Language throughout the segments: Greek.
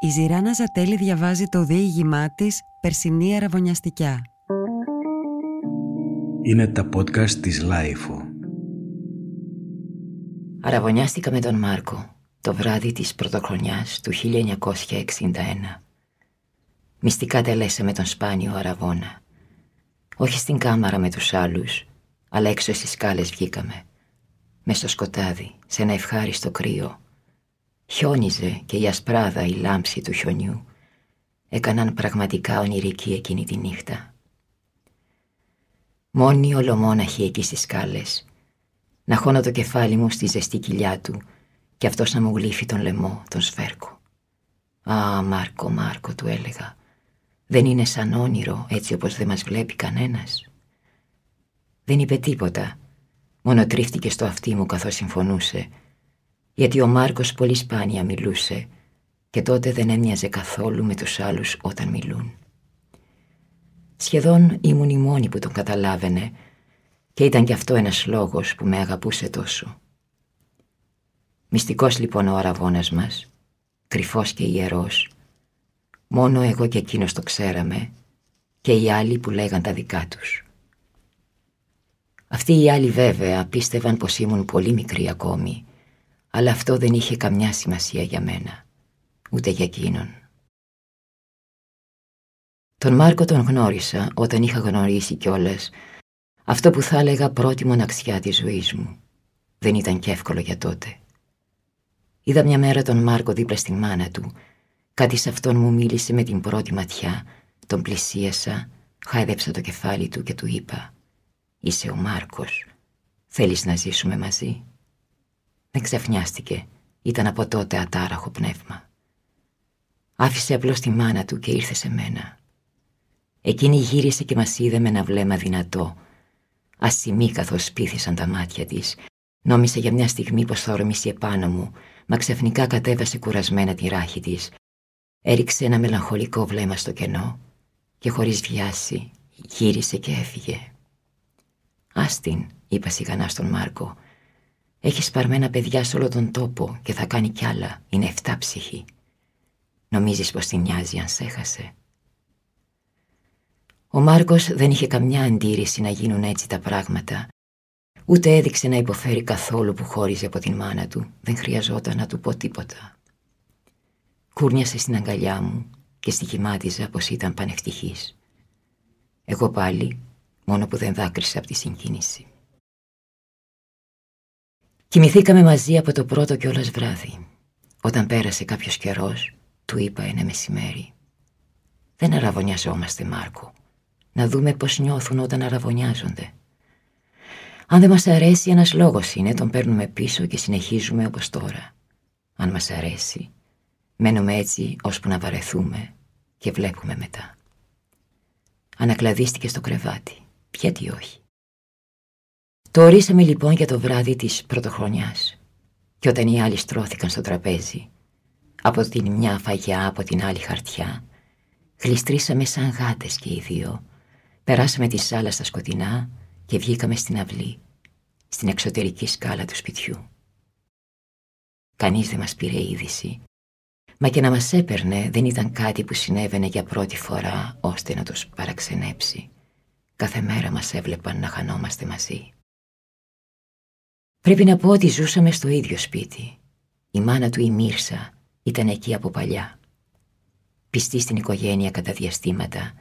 Η Ζυράννα Ζατέλη διαβάζει το διήγημά της «Περσινή αρραβωνιαστικιά». Είναι τα podcast της LiFO. Αρραβωνιάστηκα με τον Μάρκο το βράδυ της πρωτοχρονιάς του 1961. Μυστικά τελέσαμε τον σπάνιο αρραβώνα. Όχι στην κάμαρα με τους άλλους, αλλά έξω στις σκάλες βγήκαμε. Μες στο σκοτάδι, σε ένα ευχάριστο κρύο, Χιόνιζε και η ασπράδα η λάμψη του χιονιού έκαναν πραγματικά ονειρική εκείνη τη νύχτα. Μόνη ολομόναχη εκεί στις σκάλες, να χώνω το κεφάλι μου στη ζεστή κοιλιά του και αυτός να μου γλύφει τον λαιμό, τον σφέρκο. «Α, Μάρκο, Μάρκο», του έλεγα, «δεν είναι σαν όνειρο έτσι όπως δεν μας βλέπει κανένας». Δεν είπε τίποτα, μόνο τρίφτηκε στο αυτί μου καθώς συμφωνούσε γιατί ο Μάρκος πολύ σπάνια μιλούσε και τότε δεν έμοιαζε καθόλου με τους άλλους όταν μιλούν. Σχεδόν ήμουν η μόνη που τον καταλάβαινε και ήταν κι αυτό ένας λόγος που με αγαπούσε τόσο. Μυστικός λοιπόν ο αραβώνας μας, κρυφός και ιερός, μόνο εγώ και εκείνος το ξέραμε και οι άλλοι που λέγαν τα δικά τους. Αυτοί οι άλλοι βέβαια πίστευαν πως ήμουν πολύ μικρή ακόμη αλλά αυτό δεν είχε καμιά σημασία για μένα, ούτε για εκείνον. Τον Μάρκο τον γνώρισα όταν είχα γνωρίσει κιόλας αυτό που θα έλεγα πρώτη μοναξιά της ζωής μου. Δεν ήταν και εύκολο για τότε. Είδα μια μέρα τον Μάρκο δίπλα στη μάνα του. Κάτι σε αυτόν μου μίλησε με την πρώτη ματιά. Τον πλησίασα, χάιδεψα το κεφάλι του και του είπα «Είσαι ο Μάρκος, θέλεις να ζήσουμε μαζί» Δεν ξαφνιάστηκε. Ήταν από τότε ατάραχο πνεύμα. Άφησε απλώς τη μάνα του και ήρθε σε μένα. Εκείνη γύρισε και μας είδε με ένα βλέμμα δυνατό. Ασημή καθώς πήθησαν τα μάτια της. Νόμισε για μια στιγμή πως θα ορμήσει επάνω μου, μα ξαφνικά κατέβασε κουρασμένα τη ράχη της. Έριξε ένα μελαγχολικό βλέμμα στο κενό και χωρίς βιάση γύρισε και έφυγε. «Άστιν», είπα σιγανά στον Μάρκο, έχει σπαρμένα παιδιά σε όλο τον τόπο και θα κάνει κι άλλα. Είναι εφτάψυχη. Νομίζεις πως την νοιάζει αν σέχασε. Ο Μάρκος δεν είχε καμιά αντίρρηση να γίνουν έτσι τα πράγματα. Ούτε έδειξε να υποφέρει καθόλου που χώριζε από την μάνα του. Δεν χρειαζόταν να του πω τίποτα. Κούρνιασε στην αγκαλιά μου και στοιχημάτιζα πως ήταν πανευτυχής. Εγώ πάλι, μόνο που δεν δάκρυσα από τη συγκίνηση. Κοιμηθήκαμε μαζί από το πρώτο κιόλας βράδυ. Όταν πέρασε κάποιος καιρός, του είπα ένα μεσημέρι. Δεν αραβωνιαζόμαστε, Μάρκο. Να δούμε πώς νιώθουν όταν αραβωνιάζονται. Αν δεν μας αρέσει, ένας λόγος είναι, τον παίρνουμε πίσω και συνεχίζουμε όπως τώρα. Αν μας αρέσει, μένουμε έτσι ώσπου να βαρεθούμε και βλέπουμε μετά. Ανακλαδίστηκε στο κρεβάτι. Γιατί όχι. Το ορίσαμε λοιπόν για το βράδυ της πρωτοχρονιάς και όταν οι άλλοι στρώθηκαν στο τραπέζι από την μια φαγιά, από την άλλη χαρτιά γλιστρήσαμε σαν γάτες και οι δύο περάσαμε τη σάλα στα σκοτεινά και βγήκαμε στην αυλή στην εξωτερική σκάλα του σπιτιού Κανείς δεν μας πήρε είδηση Μα και να μας έπαιρνε δεν ήταν κάτι που συνέβαινε για πρώτη φορά ώστε να τους παραξενέψει. Κάθε μέρα μας έβλεπαν να χανόμαστε μαζί. Πρέπει να πω ότι ζούσαμε στο ίδιο σπίτι. Η μάνα του η Μύρσα ήταν εκεί από παλιά. Πιστή στην οικογένεια κατά διαστήματα.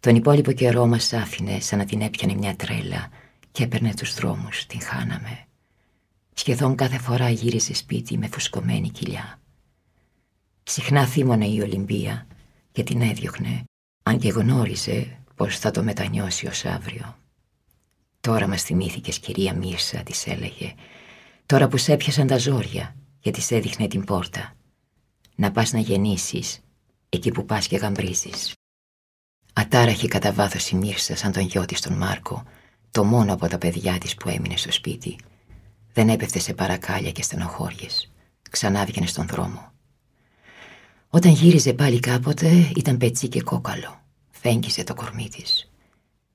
Τον υπόλοιπο καιρό μας άφηνε σαν να την έπιανε μια τρέλα και έπαιρνε τους δρόμους, την χάναμε. Σχεδόν κάθε φορά γύριζε σπίτι με φουσκωμένη κοιλιά. Συχνά θύμωνε η Ολυμπία και την έδιωχνε, αν και γνώριζε πως θα το μετανιώσει ως αύριο. Τώρα μας θυμήθηκες κυρία Μίρσα, της έλεγε. Τώρα που σε έπιασαν τα ζόρια και της έδειχνε την πόρτα. Να πας να γεννήσεις, εκεί που πας και γαμπρίζεις. Ατάραχη κατά βάθος η Μίρσα σαν τον γιο της τον Μάρκο, το μόνο από τα παιδιά της που έμεινε στο σπίτι. Δεν έπεφτε σε παρακάλια και στενοχώριες. Ξανά βγαινε στον δρόμο. Όταν γύριζε πάλι κάποτε ήταν πετσί και κόκαλο. Φέγγιζε το κορμί της.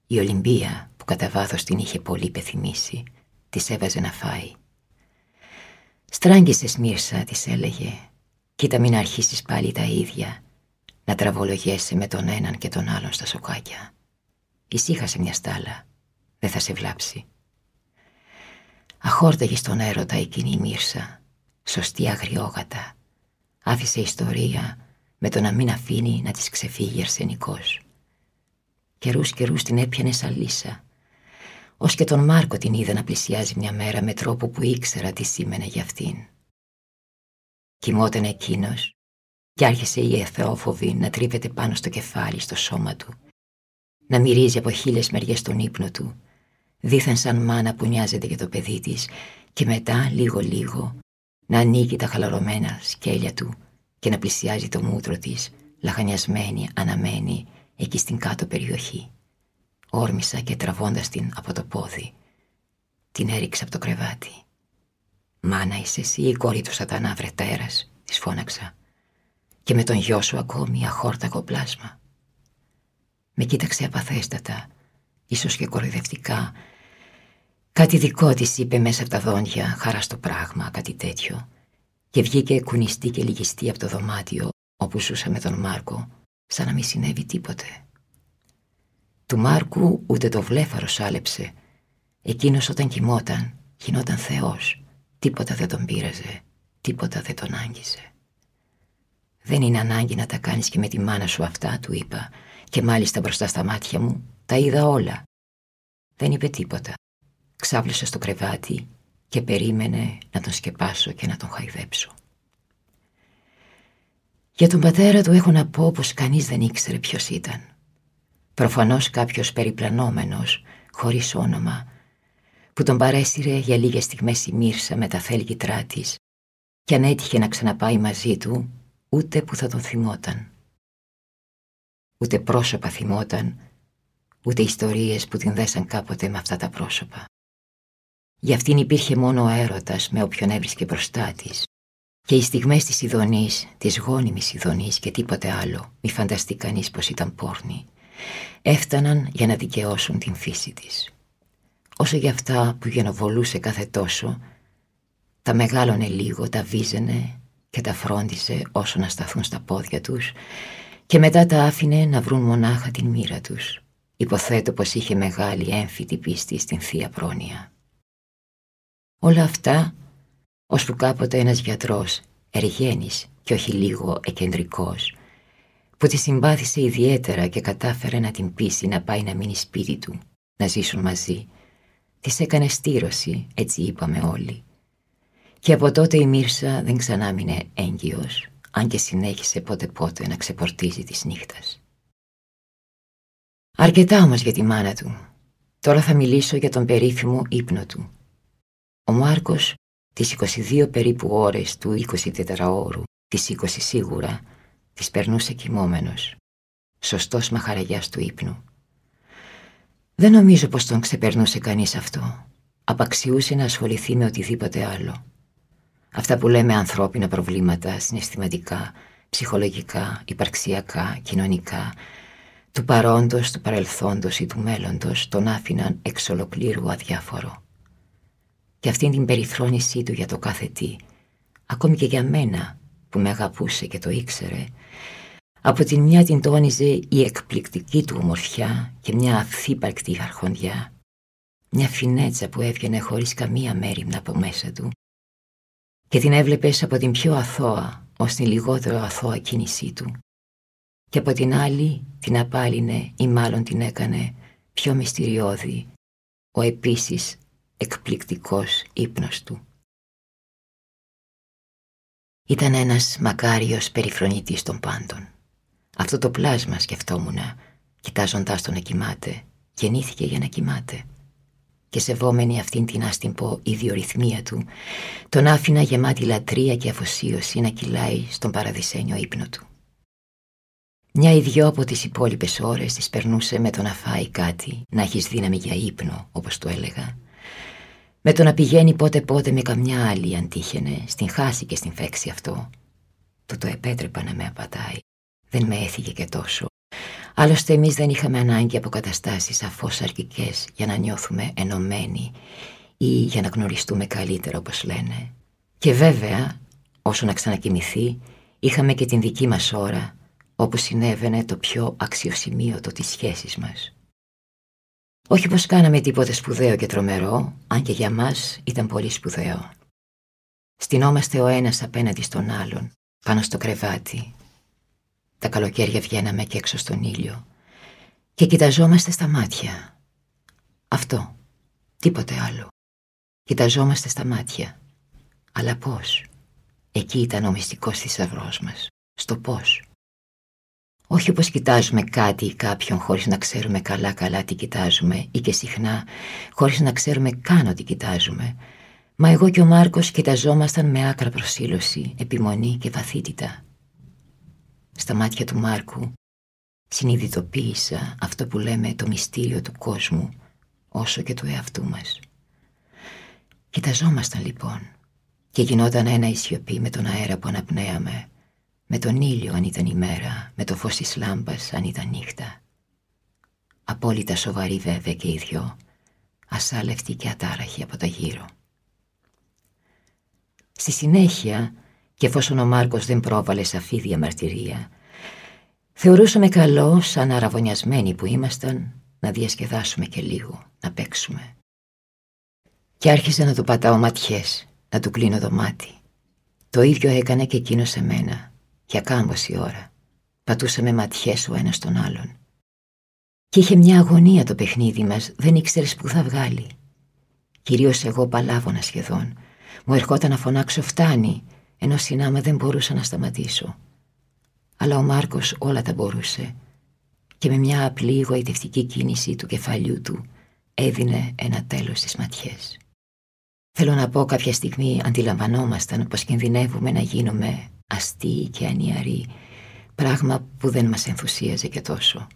Η Ολυμπία που κατά βάθος την είχε πολύ πεθυμίσει Της έβαζε να φάει. Στράγγισες Μύρσα της έλεγε Κοίτα μην αρχίσεις πάλι τα ίδια Να τραβολογέσαι με τον έναν και τον άλλον στα σοκάκια. Ησύχασε μια στάλα Δεν θα σε βλάψει Αχόρταγες στον έρωτα εκείνη η Μύρσα Σωστή αγριόγατα. Άφησε ιστορία με το να μην αφήνει να της ξεφύγει αρσενικός. Καιρούς καιρούς την έπιανε σαν λύσα Ως και τον Μάρκο την είδα να πλησιάζει μια μέρα Με τρόπο που ήξερα τι σήμαινε για αυτήν Κοιμόταν εκείνος και άρχισε η εθεόφοβη να τρίβεται πάνω στο κεφάλι, στο σώμα του. Να μυρίζει από χίλιες μεριές τον ύπνο του, δίθεν σαν μάνα που νοιάζεται για το παιδί της και μετά λίγο-λίγο να ανοίγει τα χαλαρωμένα σκέλια του και να πλησιάζει το μούτρο της, λαχανιασμένη, αναμένη, εκεί στην κάτω περιοχή. Όρμησα και τραβώντας την από το πόδι, την έριξα από το κρεβάτι. «Μάνα είσαι εσύ η κόρη του σατανά βρετέρας», της φώναξα. «Και με τον γιο σου ακόμη αχόρταγο πλάσμα». Με κοίταξε απαθέστατα, ίσως και κοροϊδευτικά. Κάτι δικό της είπε μέσα από τα δόντια, χαρά στο πράγμα, κάτι τέτοιο. Και βγήκε κουνιστή και λυγιστή από το δωμάτιο όπου ζούσα με τον Μάρκο, σαν να μην συνέβη τίποτε. Του Μάρκου ούτε το βλέφαρο σάλεψε. Εκείνος όταν κοιμόταν, γινόταν Θεός. Τίποτα δεν τον πείραζε, τίποτα δεν τον άγγιζε. Δεν είναι ανάγκη να τα κάνεις και με τη μάνα σου αυτά, του είπα, και μάλιστα μπροστά στα μάτια μου, τα είδα όλα. Δεν είπε τίποτα. Ξάπλωσε στο κρεβάτι και περίμενε να τον σκεπάσω και να τον χαϊδέψω. Για τον πατέρα του έχω να πω πως κανείς δεν ήξερε ποιος ήταν. Προφανώς κάποιος περιπλανόμενος, χωρίς όνομα, που τον παρέσυρε για λίγες στιγμές η Μύρσα με τα θέλγητρά της και αν έτυχε να ξαναπάει μαζί του, ούτε που θα τον θυμόταν. Ούτε πρόσωπα θυμόταν, ούτε ιστορίες που την δέσαν κάποτε με αυτά τα πρόσωπα. Για αυτήν υπήρχε μόνο ο έρωτας με όποιον έβρισκε μπροστά της. Και οι στιγμές της Ιδονής, της γόνιμης Ιδονής και τίποτε άλλο, μη φανταστεί κανείς πως ήταν πόρνη, έφταναν για να δικαιώσουν την φύση της. Όσο για αυτά που γενοβολούσε κάθε τόσο, τα μεγάλωνε λίγο, τα βίζαινε και τα φρόντιζε όσο να σταθούν στα πόδια τους και μετά τα άφηνε να βρουν μονάχα την μοίρα τους. Υποθέτω πως είχε μεγάλη έμφυτη πίστη στην Θεία Πρόνοια. Όλα αυτά, ώσπου κάποτε ένας γιατρός, εργένης και όχι λίγο εκεντρικός, που τη συμπάθησε ιδιαίτερα και κατάφερε να την πείσει να πάει να μείνει σπίτι του, να ζήσουν μαζί, Της έκανε στήρωση, έτσι είπαμε όλοι. Και από τότε η Μύρσα δεν ξανά μείνε έγκυος, αν και συνέχισε πότε πότε να ξεπορτίζει της νύχτας. Αρκετά όμως για τη μάνα του. Τώρα θα μιλήσω για τον περίφημο ύπνο του. Ο Μάρκος τις 22 περίπου ώρες του 24 ώρου, τις 20 σίγουρα, τις περνούσε κοιμόμενος. Σωστός μαχαραγιάς του ύπνου. Δεν νομίζω πως τον ξεπερνούσε κανείς αυτό. Απαξιούσε να ασχοληθεί με οτιδήποτε άλλο. Αυτά που λέμε ανθρώπινα προβλήματα, συναισθηματικά, ψυχολογικά, υπαρξιακά, κοινωνικά, του παρόντος, του παρελθόντος ή του μέλλοντος τον άφηναν εξ ολοκλήρου αδιάφορο. Και αυτήν την περιφρόνησή του για το κάθε τι, ακόμη και για μένα που με αγαπούσε και το ήξερε, από την μια την τόνιζε η εκπληκτική του ομορφιά και μια αυθύπαρκτη αρχοντιά. Μια φινέτσα που έβγαινε χωρίς καμία μέρημνα από μέσα του και την έβλεπες από την πιο αθώα ως την λιγότερο αθώα κίνησή του και από την άλλη την απάλυνε ή μάλλον την έκανε πιο μυστηριώδη ο επίσης εκπληκτικός ύπνος του. Ήταν ένας μακάριος περιφρονητής των πάντων. Αυτό το πλάσμα σκεφτόμουν, κοιτάζοντάς τον να κοιμάται, γεννήθηκε για να κοιμάται. Και σεβόμενη αυτήν την άστυμπο ιδιορυθμία του, τον άφηνα γεμάτη λατρεία και αφοσίωση να κυλάει στον παραδεισένιο ύπνο του. Μια ή δυο από τις υπόλοιπες ώρες τις περνούσε με το να φάει κάτι, να έχεις δύναμη για ύπνο, όπως του έλεγα. Με το να πηγαίνει πότε πότε με καμιά άλλη αν τύχαινε, στην χάση και στην φέξη αυτό. Του το επέτρεπα να με απατάει δεν με έφυγε και τόσο. Άλλωστε εμείς δεν είχαμε ανάγκη από καταστάσεις αφώς αρκικές για να νιώθουμε ενωμένοι ή για να γνωριστούμε καλύτερα όπως λένε. Και βέβαια, όσο να ξανακοιμηθεί, είχαμε και την δική μας ώρα όπου συνέβαινε το πιο αξιοσημείωτο της σχέσης μας. Όχι πως κάναμε τίποτε σπουδαίο και τρομερό, αν και για μας ήταν πολύ σπουδαίο. Στινόμαστε ο ένας απέναντι στον άλλον, πάνω στο κρεβάτι. Τα καλοκαίρια βγαίναμε και έξω στον ήλιο και κοιταζόμαστε στα μάτια. Αυτό, τίποτε άλλο. Κοιταζόμαστε στα μάτια. Αλλά πώς; Εκεί ήταν ο μυστικός θησαυρός μας. Στο πώς; Όχι όπως κοιτάζουμε κάτι ή κάποιον χωρίς να ξέρουμε καλά καλά τι κοιτάζουμε ή και συχνά χωρίς να ξέρουμε καν ότι κοιτάζουμε. Μα εγώ και ο Μάρκος κοιταζόμασταν με άκρα προσήλωση, επιμονή και βαθύτητα. Στα μάτια του Μάρκου συνειδητοποίησα αυτό που λέμε το μυστήριο του κόσμου όσο και του εαυτού μας. Κοιταζόμασταν λοιπόν και γινόταν ένα η με τον αέρα που αναπνέαμε με τον ήλιο αν ήταν ημέρα, με το φως της λάμπας αν ήταν νύχτα. Απόλυτα σοβαρή βέβαια και οι δυο, ασάλευτοι και ατάραχοι από τα γύρω. Στη συνέχεια, και εφόσον ο Μάρκος δεν πρόβαλε σαφή διαμαρτυρία, θεωρούσαμε καλό, σαν αραβωνιασμένοι που ήμασταν, να διασκεδάσουμε και λίγο, να παίξουμε. Και άρχισε να του πατάω ματιές, να του κλείνω το μάτι. Το ίδιο έκανε και εκείνος σε μένα για κάμποση ώρα. Πατούσαμε ματιές ο ένας τον άλλον. Και είχε μια αγωνία το παιχνίδι μας, δεν ήξερες που θα βγάλει. Κυρίως εγώ παλάβωνα σχεδόν. Μου ερχόταν να φωνάξω φτάνει, ενώ συνάμα δεν μπορούσα να σταματήσω. Αλλά ο Μάρκος όλα τα μπορούσε και με μια απλή γοητευτική κίνηση του κεφαλιού του έδινε ένα τέλος στις ματιές. Θέλω να πω κάποια στιγμή αντιλαμβανόμασταν πως κινδυνεύουμε να γίνουμε αστείοι και ανιαροί, πράγμα που δεν μας ενθουσίαζε και τόσο.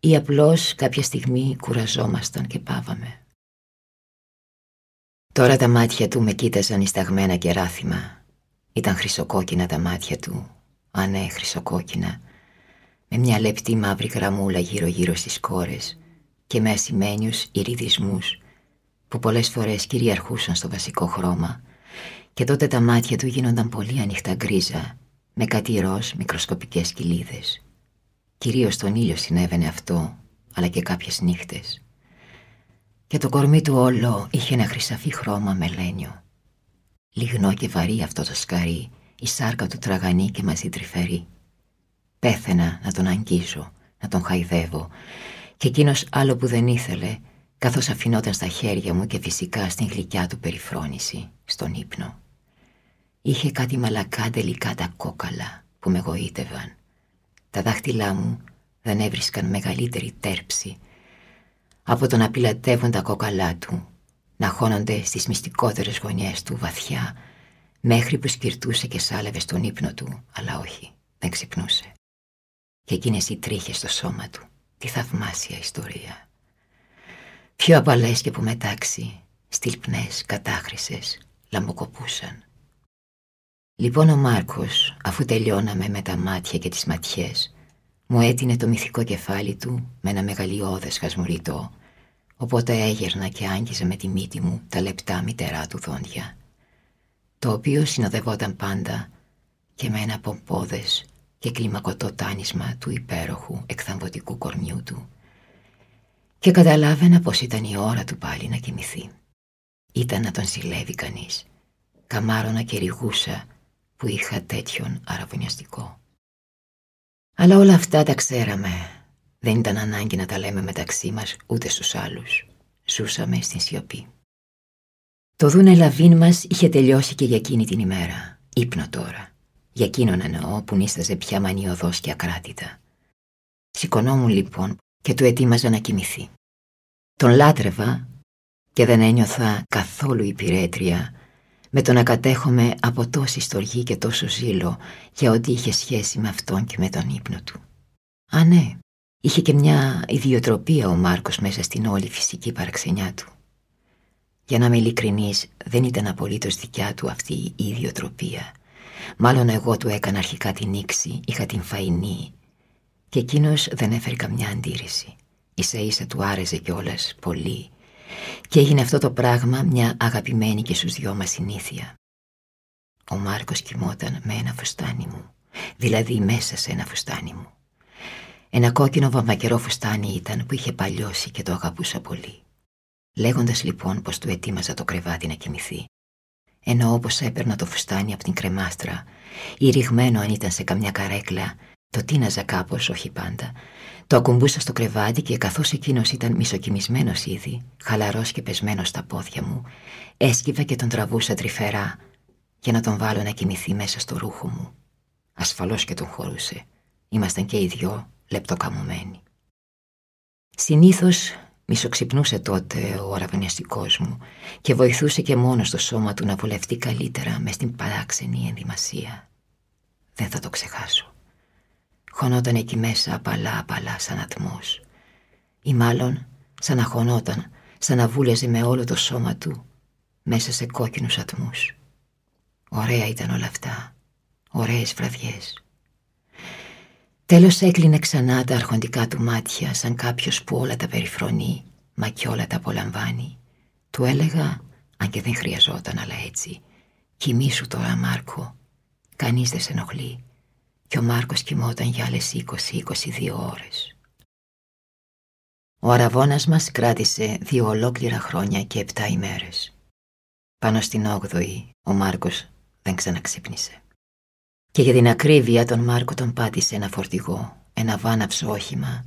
Ή απλώς κάποια στιγμή κουραζόμασταν και πάβαμε. Τώρα τα μάτια του με κοίταζαν ισταγμένα και ράθιμα. Ήταν χρυσοκόκκινα τα μάτια του, α ναι, χρυσοκόκκινα, με μια λεπτή μαύρη γραμμούλα γύρω-γύρω στις κόρες και με ασημένιους ηριδισμούς που πολλές φορές κυριαρχούσαν στο βασικό χρώμα και τότε τα μάτια του γίνονταν πολύ ανοιχτά γκρίζα με κάτι ροζ μικροσκοπικές κοιλίδες. Κυρίως τον ήλιο συνέβαινε αυτό, αλλά και κάποιες νύχτες. Και το κορμί του όλο είχε ένα χρυσαφί χρώμα μελένιο. Λιγνό και βαρύ αυτό το σκαρί, η σάρκα του τραγανή και μαζί τρυφερή. Πέθαινα να τον αγγίζω, να τον χαϊδεύω και εκείνος άλλο που δεν ήθελε καθώς αφινόταν στα χέρια μου και φυσικά στην γλυκιά του περιφρόνηση, στον ύπνο. Είχε κάτι μαλακά τελικά τα κόκαλα που με γοήτευαν. Τα δάχτυλά μου δεν έβρισκαν μεγαλύτερη τέρψη από το να πιλατεύουν τα κόκαλά του, να χώνονται στις μυστικότερες γωνιές του βαθιά, μέχρι που σκυρτούσε και σάλευε στον ύπνο του, αλλά όχι, δεν ξυπνούσε. Και εκείνες οι τρίχες στο σώμα του, τη θαυμάσια ιστορία. Πιο απαλές και που μετάξι, στυλπνές, κατάχρησες, λαμποκοπούσαν. Λοιπόν ο Μάρκος, αφού τελειώναμε με τα μάτια και τις ματιές, μου έτεινε το μυθικό κεφάλι του με ένα μεγαλειώδες χασμουριτό, οπότε έγερνα και άγγιζε με τη μύτη μου τα λεπτά μητερά του δόντια, το οποίο συνοδευόταν πάντα και με ένα πομπόδες και κλιμακωτό τάνισμα του υπέροχου εκθαμβωτικού κορμιού του και καταλάβαινα πως ήταν η ώρα του πάλι να κοιμηθεί. Ήταν να τον συλλεύει κανείς. Καμάρωνα και ρηγούσα που είχα τέτοιον αραβωνιαστικό. Αλλά όλα αυτά τα ξέραμε. Δεν ήταν ανάγκη να τα λέμε μεταξύ μας ούτε στους άλλους. Ζούσαμε στην σιωπή. Το δούνε λαβίν μας είχε τελειώσει και για εκείνη την ημέρα. Ήπνο τώρα. Για εκείνον εννοώ που νίσταζε πια μανιωδός και ακράτητα. Σηκωνόμουν λοιπόν και του ετοίμαζα να κοιμηθεί. Τον λάτρευα και δεν ένιωθα καθόλου υπηρέτρια με το να κατέχομαι από τόση στοργή και τόσο ζήλο για ό,τι είχε σχέση με αυτόν και με τον ύπνο του. Α, ναι, είχε και μια ιδιοτροπία ο Μάρκος μέσα στην όλη φυσική παραξενιά του. Για να είμαι ειλικρινής, δεν ήταν απολύτως δικιά του αυτή η ιδιοτροπία. Μάλλον εγώ του έκανα αρχικά την νήξη, είχα την φαϊνή και εκείνος δεν έφερε καμιά αντίρρηση. Ίσα ίσα του άρεσε κιόλας πολύ και έγινε αυτό το πράγμα μια αγαπημένη και στους δυο μας συνήθεια. ο Μάρκος κοιμόταν με ένα φουστάνι μου, δηλαδή μέσα σε ένα φουστάνι μου. Ένα κόκκινο βαμβακερό φουστάνι ήταν που είχε παλιώσει και το αγαπούσα πολύ. Λέγοντας λοιπόν πως του ετοίμαζα το κρεβάτι να κοιμηθεί, ενώ όπως έπαιρνα το φουστάνι από την κρεμάστρα ή ρηγμένο αν ήταν σε καμιά καρέκλα, το τίναζα κάπως, όχι πάντα, το ακουμπούσα στο κρεβάτι και καθώς εκείνος ήταν μισοκιμισμένος ήδη, χαλαρός και πεσμένος στα πόδια μου, έσκυβα και τον τραβούσα τρυφερά για να τον βάλω να κοιμηθεί μέσα στο ρούχο μου. Ασφαλώς και τον χωρούσε. Ήμασταν και οι δυο λεπτοκαμωμένοι. Συνήθως μισοξυπνούσε τότε ο αραβωνιαστικός μου και βοηθούσε και μόνος στο σώμα του να βολευτεί καλύτερα μες στην παράξενη ενδυμασία. Δεν θα το ξεχάσω. Χωνόταν εκεί μέσα απαλά απαλά σαν ατμός ή μάλλον σαν να χωνόταν, σαν να βούλεζε με όλο το σώμα του μέσα σε κόκκινους ατμούς. Ωραία ήταν όλα αυτά, ωραίες βραδιές. Τέλος έκλεινε ξανά τα αρχοντικά του μάτια σαν κάποιος που όλα τα περιφρονεί μα κι όλα τα απολαμβάνει. Του έλεγα, αν και δεν χρειαζόταν αλλά έτσι, κοιμήσου τώρα Μάρκο, κανείς δεν σε ενοχλεί και ο Μάρκος κοιμόταν για άλλες 20-22 ώρες. Ο αραβώνας μας κράτησε δύο ολόκληρα χρόνια και επτά ημέρες. Πάνω στην 8η ο Μάρκος δεν ξαναξύπνησε. Και για την ακρίβεια τον Μάρκο τον πάτησε ένα φορτηγό, ένα βάναυσο όχημα,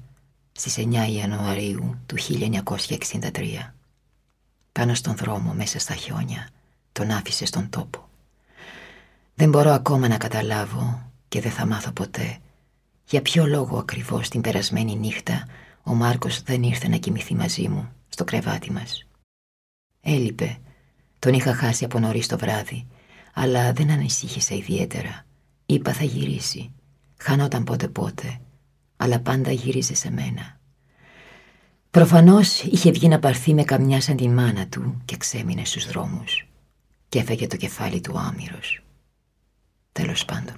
στις 9 Ιανουαρίου του 1963. Πάνω στον δρόμο μέσα στα χιόνια τον άφησε στον τόπο. Δεν μπορώ ακόμα να καταλάβω και δεν θα μάθω ποτέ για ποιο λόγο ακριβώς την περασμένη νύχτα ο Μάρκος δεν ήρθε να κοιμηθεί μαζί μου στο κρεβάτι μας. Έλειπε, τον είχα χάσει από νωρίς το βράδυ, αλλά δεν ανησύχησα ιδιαίτερα. Είπα θα γυρίσει, χανόταν πότε πότε, αλλά πάντα γύριζε σε μένα. Προφανώς είχε βγει να πάρθει με καμιά σαν τη μάνα του και ξέμεινε στους δρόμους και έφεγε το κεφάλι του άμυρος. Τέλος πάντων.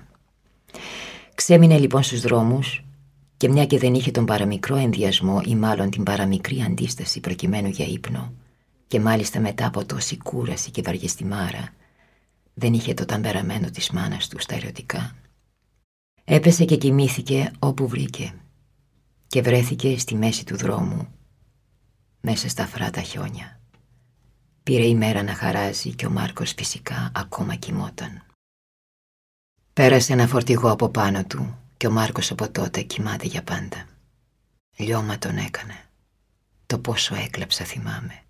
Ξέμεινε λοιπόν στους δρόμους και μια και δεν είχε τον παραμικρό ενδιασμό ή μάλλον την παραμικρή αντίσταση προκειμένου για ύπνο και μάλιστα μετά από τόση κούραση και βαριεστημάρα δεν είχε το ταμπεραμένο της μάνας του στα ερωτικά. Έπεσε και κοιμήθηκε όπου βρήκε και βρέθηκε στη μέση του δρόμου μέσα στα φράτα χιόνια. Πήρε η μέρα να χαράζει και ο Μάρκος φυσικά ακόμα κοιμόταν. Πέρασε ένα φορτηγό από πάνω του και ο Μάρκος από τότε κοιμάται για πάντα. Λιώμα τον έκανε. Το πόσο έκλαψα θυμάμαι.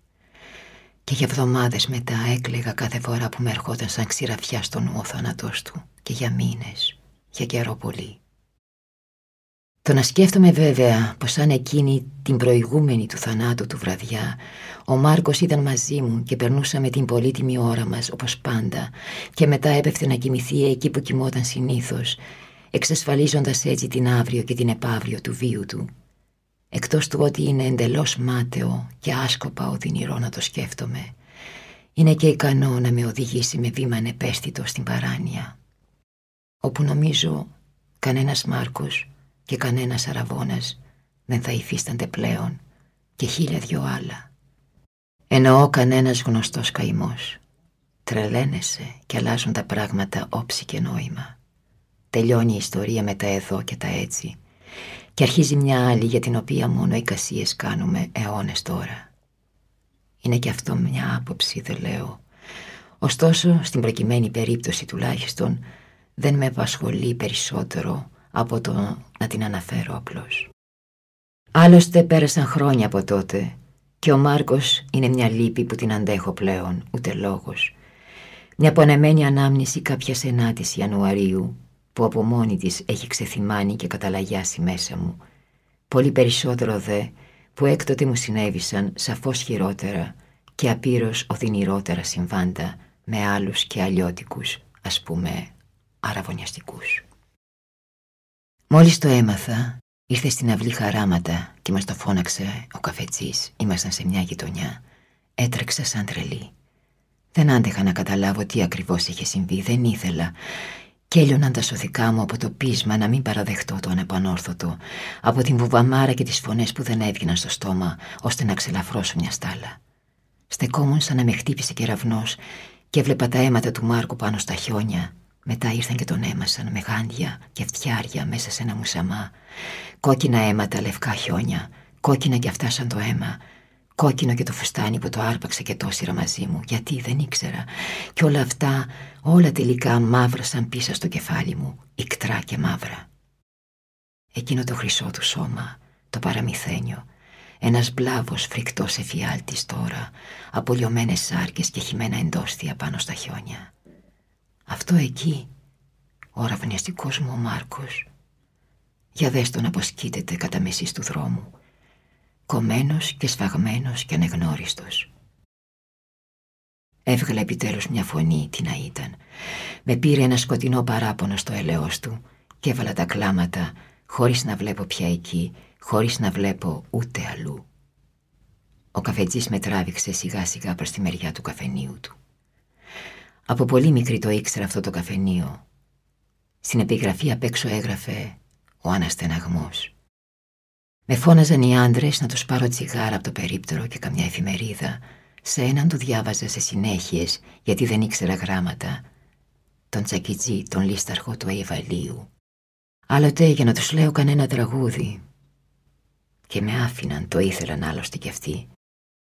Και για εβδομάδες μετά έκλαιγα κάθε φορά που με ερχόταν σαν ξηραφιά στο νου ο θάνατός του και για μήνες, για καιρό πολύ. Το να σκέφτομαι βέβαια πως σαν εκείνη την προηγούμενη του θανάτου του βραδιά ο Μάρκος ήταν μαζί μου και περνούσαμε την πολύτιμη ώρα μας όπως πάντα και μετά έπεφτε να κοιμηθεί εκεί που κοιμόταν συνήθως εξασφαλίζοντας έτσι την αύριο και την επαύριο του βίου του. Εκτός του ότι είναι εντελώς μάταιο και άσκοπα οδυνηρό να το σκέφτομαι είναι και ικανό να με οδηγήσει με βήμα ανεπαίσθητο στην παράνοια όπου νομίζω κανένας Μάρκος και κανένας αραβώνας δεν θα υφίστανται πλέον και χίλια δυο άλλα. Εννοώ κανένας γνωστός καημός. Τρελαίνεσαι και αλλάζουν τα πράγματα όψη και νόημα. Τελειώνει η ιστορία με τα εδώ και τα έτσι και αρχίζει μια άλλη για την οποία μόνο εικασίες κάνουμε αιώνες τώρα. Είναι και αυτό μια άποψη, δεν λέω. Ωστόσο, στην προκειμένη περίπτωση τουλάχιστον, δεν με απασχολεί περισσότερο από το να την αναφέρω απλώς. Άλλωστε πέρασαν χρόνια από τότε και ο Μάρκος είναι μια λύπη που την αντέχω πλέον, ούτε λόγος. Μια πονεμένη ανάμνηση κάποια ενάτης Ιανουαρίου που από μόνη της έχει ξεθυμάνει και καταλαγιάσει μέσα μου. Πολύ περισσότερο δε που έκτοτε μου συνέβησαν σαφώς χειρότερα και απείρως οδυνηρότερα συμβάντα με άλλους και αλλιώτικους, ας πούμε, αραβωνιαστικούς. Μόλις το έμαθα, ήρθε στην αυλή χαράματα και μας το φώναξε ο καφετσής. Ήμασταν σε μια γειτονιά. Έτρεξα σαν τρελή. Δεν άντεχα να καταλάβω τι ακριβώς είχε συμβεί, δεν ήθελα. Κι έλειωναν τα σωθικά μου από το πείσμα να μην παραδεχτώ το ανεπανόρθωτο, από την βουβαμάρα και τις φωνές που δεν έβγαιναν στο στόμα, ώστε να ξελαφρώσω μια στάλα. Στεκόμουν σαν να με χτύπησε κεραυνός και έβλεπα τα αίματα του Μάρκου πάνω στα χιόνια. Μετά ήρθαν και τον έμασαν με γάντια και φτιάρια μέσα σε ένα μουσαμά. Κόκκινα αίματα, λευκά χιόνια, κόκκινα κι αυτά σαν το αίμα. Κόκκινο και το φουστάνι που το άρπαξε και το έσυρα μαζί μου, γιατί δεν ήξερα. Και όλα αυτά, όλα τελικά μαύρα σαν πίσω στο κεφάλι μου, ικτρά και μαύρα. Εκείνο το χρυσό του σώμα, το παραμυθένιο, ένας μπλάβος φρικτός εφιάλτης τώρα, από λιωμένες σάρκες και χυμένα εντόστια πάνω στα χιόνια. Αυτό εκεί, ο ραυνιαστικός μου ο Μάρκος. Για δες τον να κατά μεσής του δρόμου, κομμένος και σφαγμένος και ανεγνώριστος. Έβγαλε επιτέλους μια φωνή, τι να ήταν. Με πήρε ένα σκοτεινό παράπονο στο ελαιός του και έβαλα τα κλάματα χωρίς να βλέπω πια εκεί, χωρίς να βλέπω ούτε αλλού. Ο καφετζής με τράβηξε σιγά σιγά προς τη μεριά του καφενείου του. Από πολύ μικρή το ήξερα αυτό το καφενείο. Στην επιγραφή απ' έξω έγραφε «Ο αναστεναγμός». Με φώναζαν οι άντρες να τους πάρω τσιγάρα από το περίπτερο και καμιά εφημερίδα. Σε έναν του διάβαζα σε συνέχειες γιατί δεν ήξερα γράμματα. Τον τσακιτζή, τον λίσταρχο του Αϊβαλίου. Άλλοτε για να τους λέω κανένα τραγούδι. Και με άφηναν, το ήθελαν άλλωστε κι αυτοί.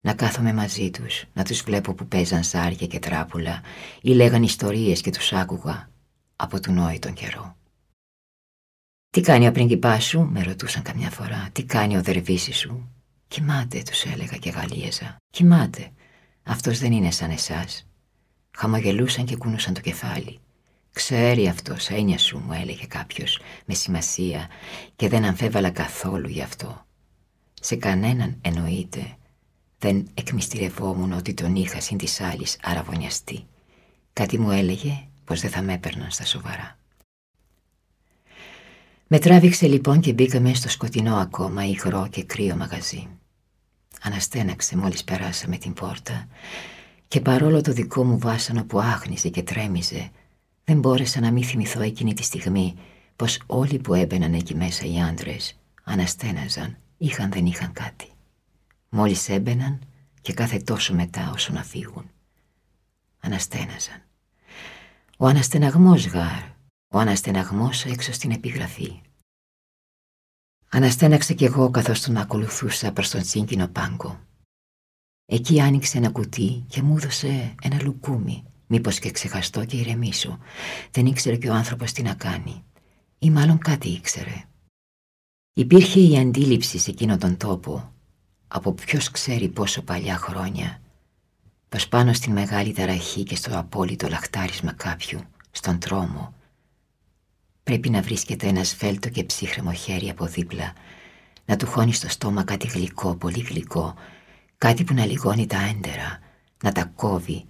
Να κάθομαι μαζί τους, να τους βλέπω που παίζαν σάρια και τράπουλα ή λέγαν ιστορίες και τους άκουγα από του νόη τον καιρό. Τι κάνει ο πριγκιπά σου, με ρωτούσαν καμιά φορά. Τι κάνει ο δερβίσης σου; Κοιμάται, τους έλεγα και γαλίαζα. Κοιμάται. Αυτός δεν είναι σαν εσάς. Χαμογελούσαν και κούνουσαν το κεφάλι. Ξέρει αυτός, έννοια σου, μου έλεγε κάποιος με σημασία και δεν αμφέβαλα καθόλου γι' αυτό. Σε κανέναν εννοείται. Δεν εκμυστηρευόμουν ότι τον είχα συν της άλλης αραβωνιαστή. Κάτι μου έλεγε πως δεν θα με έπαιρναν στα σοβαρά. Με τράβηξε λοιπόν και μπήκαμε στο σκοτεινό ακόμα υγρό και κρύο μαγαζί. Αναστέναξε μόλις περάσαμε την πόρτα και παρόλο το δικό μου βάσανο που άχνησε και τρέμιζε δεν μπόρεσα να μην θυμηθώ εκείνη τη στιγμή πως όλοι που έμπαιναν εκεί μέσα οι άντρες αναστέναζαν, είχαν δεν είχαν κάτι. Μόλις έμπαιναν και κάθε τόσο μετά όσο να φύγουν. Αναστέναζαν. Ο αναστεναγμός γάρ ο αναστεναγμός έξω στην επιγραφή. Αναστέναξε κι εγώ καθώς τον ακολουθούσα προς τον τσίγκινο πάγκο. Εκεί άνοιξε ένα κουτί και μου έδωσε ένα λουκούμι, μήπως και ξεχαστώ και ηρεμήσω. Δεν ήξερε και ο άνθρωπος τι να κάνει. Ή μάλλον κάτι ήξερε. Υπήρχε η αντίληψη σε εκείνο τον τόπο, από ποιος ξέρει πόσο παλιά χρόνια, πως πάνω στην μεγάλη ταραχή και στο απόλυτο λαχτάρισμα κάποιου, στον τρόμο, Πρέπει να βρίσκεται ένα σφέλτο και ψύχρεμο χέρι από δίπλα. Να του χώνει στο στόμα κάτι γλυκό, πολύ γλυκό. Κάτι που να λιγώνει τα έντερα Να τα κόβει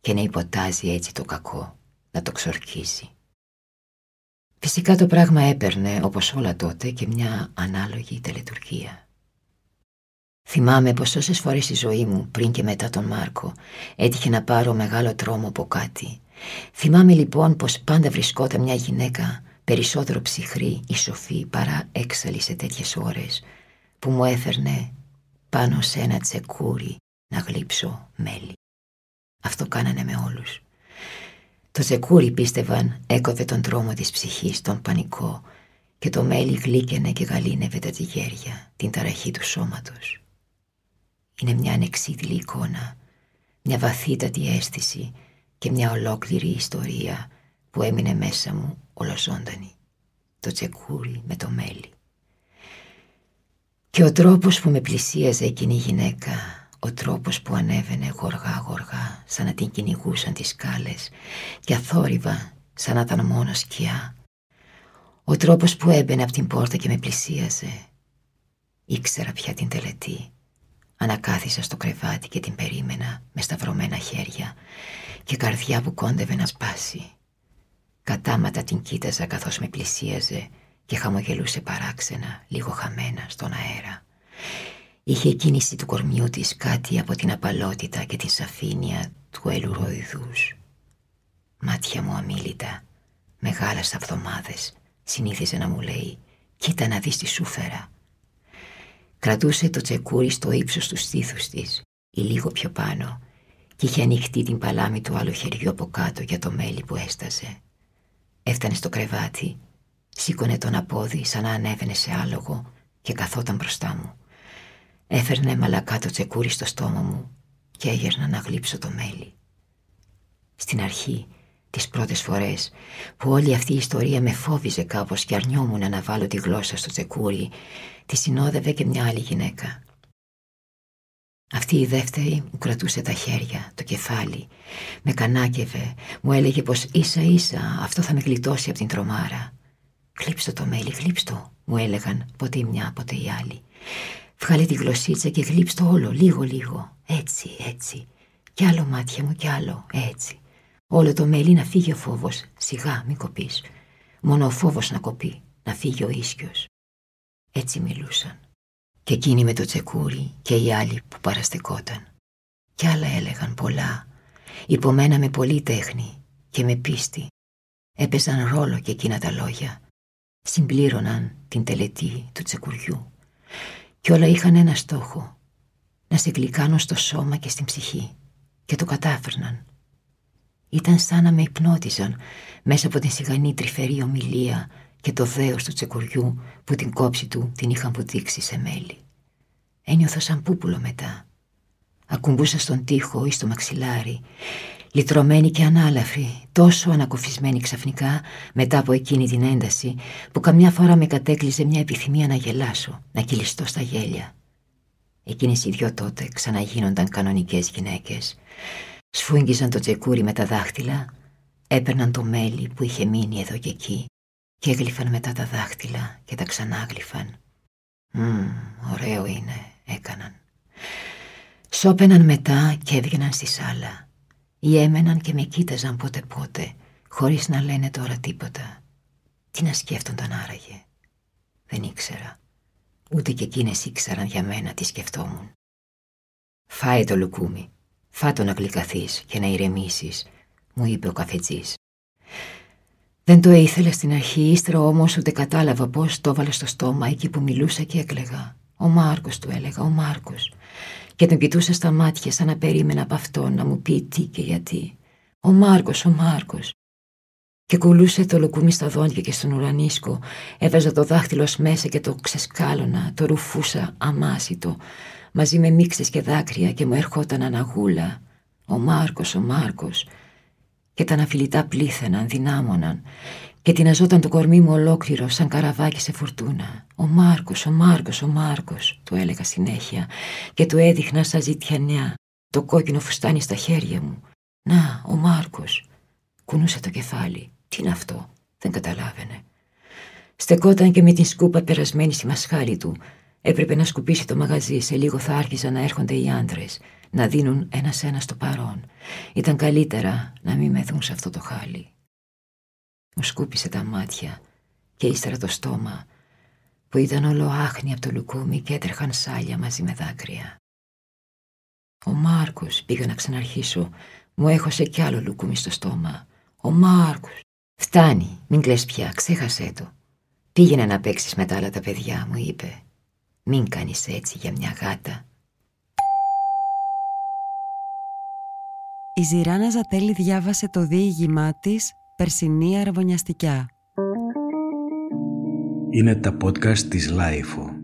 και να υποτάζει έτσι το κακό Να το ξορκίζει. Φυσικά το πράγμα έπαιρνε όπως όλα τότε και μια ανάλογη τελετουργία. Θυμάμαι πως όσες φορές στη ζωή μου πριν και μετά τον Μάρκο έτυχε να πάρω μεγάλο τρόμο από κάτι. Θυμάμαι λοιπόν πως πάντα βρισκόταν μια γυναίκα περισσότερο ψυχρή ή σοφή παρά έξαλλη σε τέτοιες ώρες που μου έφερνε πάνω σε ένα τσεκούρι να γλύψω μέλι. Αυτό κάνανε με όλους. Το τσεκούρι πίστευαν έκοβε τον τρόμο της ψυχής, τον πανικό και το μέλι γλύκαινε και γαλήνευε τα τζιγέρια, την ταραχή του σώματος. Είναι μια ανεξίδηλη εικόνα, μια βαθύτατη αίσθηση και μια ολόκληρη ιστορία που έμεινε μέσα μου ολοζώντανη, το τσεκούρι με το μέλι. Και ο τρόπος που με πλησίαζε εκείνη η γυναίκα, ο τρόπος που ανέβαινε γοργά γοργά σαν να την κυνηγούσαν τις σκάλες και αθόρυβα σαν να ήταν μόνο σκιά. Ο τρόπος που έμπαινε από την πόρτα και με πλησίαζε. Ήξερα πια την τελετή. Ανακάθισα στο κρεβάτι και την περίμενα με σταυρωμένα χέρια και καρδιά που κόντευε να σπάσει. Κατάματα την κοίταζα καθώς με πλησίαζε και χαμογελούσε παράξενα, λίγο χαμένα στον αέρα. Είχε κίνηση του κορμιού της κάτι από την απαλότητα και την σαφήνεια του ελουροειδούς. Μάτια μου αμήλυτα, μεγάλα σταυδομάδες, συνήθιζε να μου λέει «Κοίτα να δεις τι σου φέρα». Κρατούσε το τσεκούρι στο ύψος του στήθους της ή λίγο πιο πάνω και είχε ανοιχτεί την παλάμη του άλλου χεριού από κάτω για το μέλι που έσταζε. Έφτανε στο κρεβάτι, σήκωνε τον απόδι σαν να ανέβαινε σε άλογο και καθόταν μπροστά μου. Έφερνε μαλακά το τσεκούρι στο στόμα μου και έγερνα να γλύψω το μέλι. Στην αρχή, τις πρώτες φορές που όλη αυτή η ιστορία με φόβιζε κάπως και αρνιόμουν να βάλω τη γλώσσα στο τσεκούρι, τη συνόδευε και μια άλλη γυναίκα. Αυτή η δεύτερη μου κρατούσε τα χέρια, το κεφάλι, με κανάκευε, μου έλεγε πως ίσα ίσα αυτό θα με γλιτώσει από την τρομάρα. «Γλύψτο το μέλι, γλύψτο», μου έλεγαν ποτέ η μια, ποτέ η άλλη. «Βγάλε τη γλωσσίτσα και γλύψτο όλο, λίγο λίγο, έτσι, έτσι. Κι άλλο μάτια μου, κι άλλο, έτσι. Όλο το μέλι να φύγει ο φόβος, σιγά μην κοπείς. Μόνο ο φόβος να κοπεί, να φύγει ο ίσκιος. Έτσι μιλούσαν. Και εκείνη με το τσεκούρι και οι άλλοι που παραστεκόταν. Κι άλλα έλεγαν πολλά, υπομένα με πολλή τέχνη και με πίστη. Έπαιζαν ρόλο και εκείνα τα λόγια. Συμπλήρωναν την τελετή του τσεκουριού. Κι όλα είχαν ένα στόχο. Να σε γλυκάνουν στο σώμα και στην ψυχή. Και το κατάφερναν. Ήταν σαν να με υπνώτιζαν μέσα από την σιγανή τρυφερή ομιλία και το δέος του τσεκουριού που την κόψη του την είχαν βουτήξει σε μέλι. Ένιωθα σαν πούπουλο μετά. Ακουμπούσα στον τοίχο ή στο μαξιλάρι, λυτρωμένη και ανάλαφρη, τόσο ανακοφισμένη ξαφνικά μετά από εκείνη την ένταση που καμιά φορά με κατέκλυζε μια επιθυμία να γελάσω, να κυλιστώ στα γέλια. Εκείνες οι δυο τότε ξαναγίνονταν κανονικές γυναίκες. Σφούγγιζαν το τσεκούρι με τα δάχτυλα, έπαιρναν το μέλι που είχε μείνει εδώ και εκεί και έγλυφαν μετά τα δάχτυλα και τα ξανάγλυφαν. Μμμ, ωραίο είναι, έκαναν. Σώπαιναν μετά και έβγαιναν στη σάλα ή έμεναν και με κοίταζαν πότε πότε χωρίς να λένε τώρα τίποτα. Τι να σκέφτονταν άραγε. Δεν ήξερα. Ούτε και εκείνες ήξεραν για μένα τι σκεφτόμουν. Φάε το λουκούμι. Φάτο να γλυκαθείς και να ηρεμήσεις, μου είπε ο καφετζής. Δεν το ήθελα στην αρχή, ύστερα όμως ούτε κατάλαβα πώς το έβαλε στο στόμα εκεί που μιλούσα και έκλεγα. Ο Μάρκος του έλεγα, ο Μάρκος. Και τον κοιτούσα στα μάτια σαν να περίμενα από αυτό να μου πει τι και γιατί. Ο Μάρκος, ο Μάρκος. Και κουλούσε το λουκούμι στα δόντια και στον ουρανίσκο. Έβαζα το δάχτυλο μέσα και το ξεσκάλωνα, το ρουφούσα αμάσιτο μαζί με μίξες και δάκρυα και μου ερχόταν αναγούλα. Ο Μάρκος, ο Μάρκος. Και τα αναφιλητά πλήθαιναν, δυνάμωναν και τειναζόταν το κορμί μου ολόκληρο σαν καραβάκι σε φουρτούνα. Ο Μάρκος, ο Μάρκος, ο Μάρκος, του έλεγα συνέχεια και του έδειχνα σαν ζητιανιά το κόκκινο φουστάνι στα χέρια μου. Να, ο Μάρκος. Κουνούσε το κεφάλι. Τι είναι αυτό, δεν καταλάβαινε. Στεκόταν και με την σκούπα περασμένη στη μασχάλη του Έπρεπε να σκουπίσει το μαγαζί, σε λίγο θα άρχιζαν να έρχονται οι άντρες, να δίνουν ένα-ένα το παρόν. Ήταν καλύτερα να μην με δουν σε αυτό το χάλι. Μου σκούπισε τα μάτια και ύστερα το στόμα, που ήταν όλο άχνη από το λουκούμι και έτρεχαν σάλια μαζί με δάκρυα. Ο Μάρκος πήγα να ξαναρχίσω, μου έχωσε κι άλλο λουκούμι στο στόμα. Ο Μάρκος. Φτάνει, μην κλαις πια, ξέχασέ το. Πήγαινε να παίξεις με τα άλλα τα παιδιά, μου είπε. Μην κάνεις έτσι για μια γάτα. Η Ζηράνα Ζατέλη διάβασε το διήγημά της «Περσινή αραβωνιαστικιά». Είναι τα podcast της Λάιφου.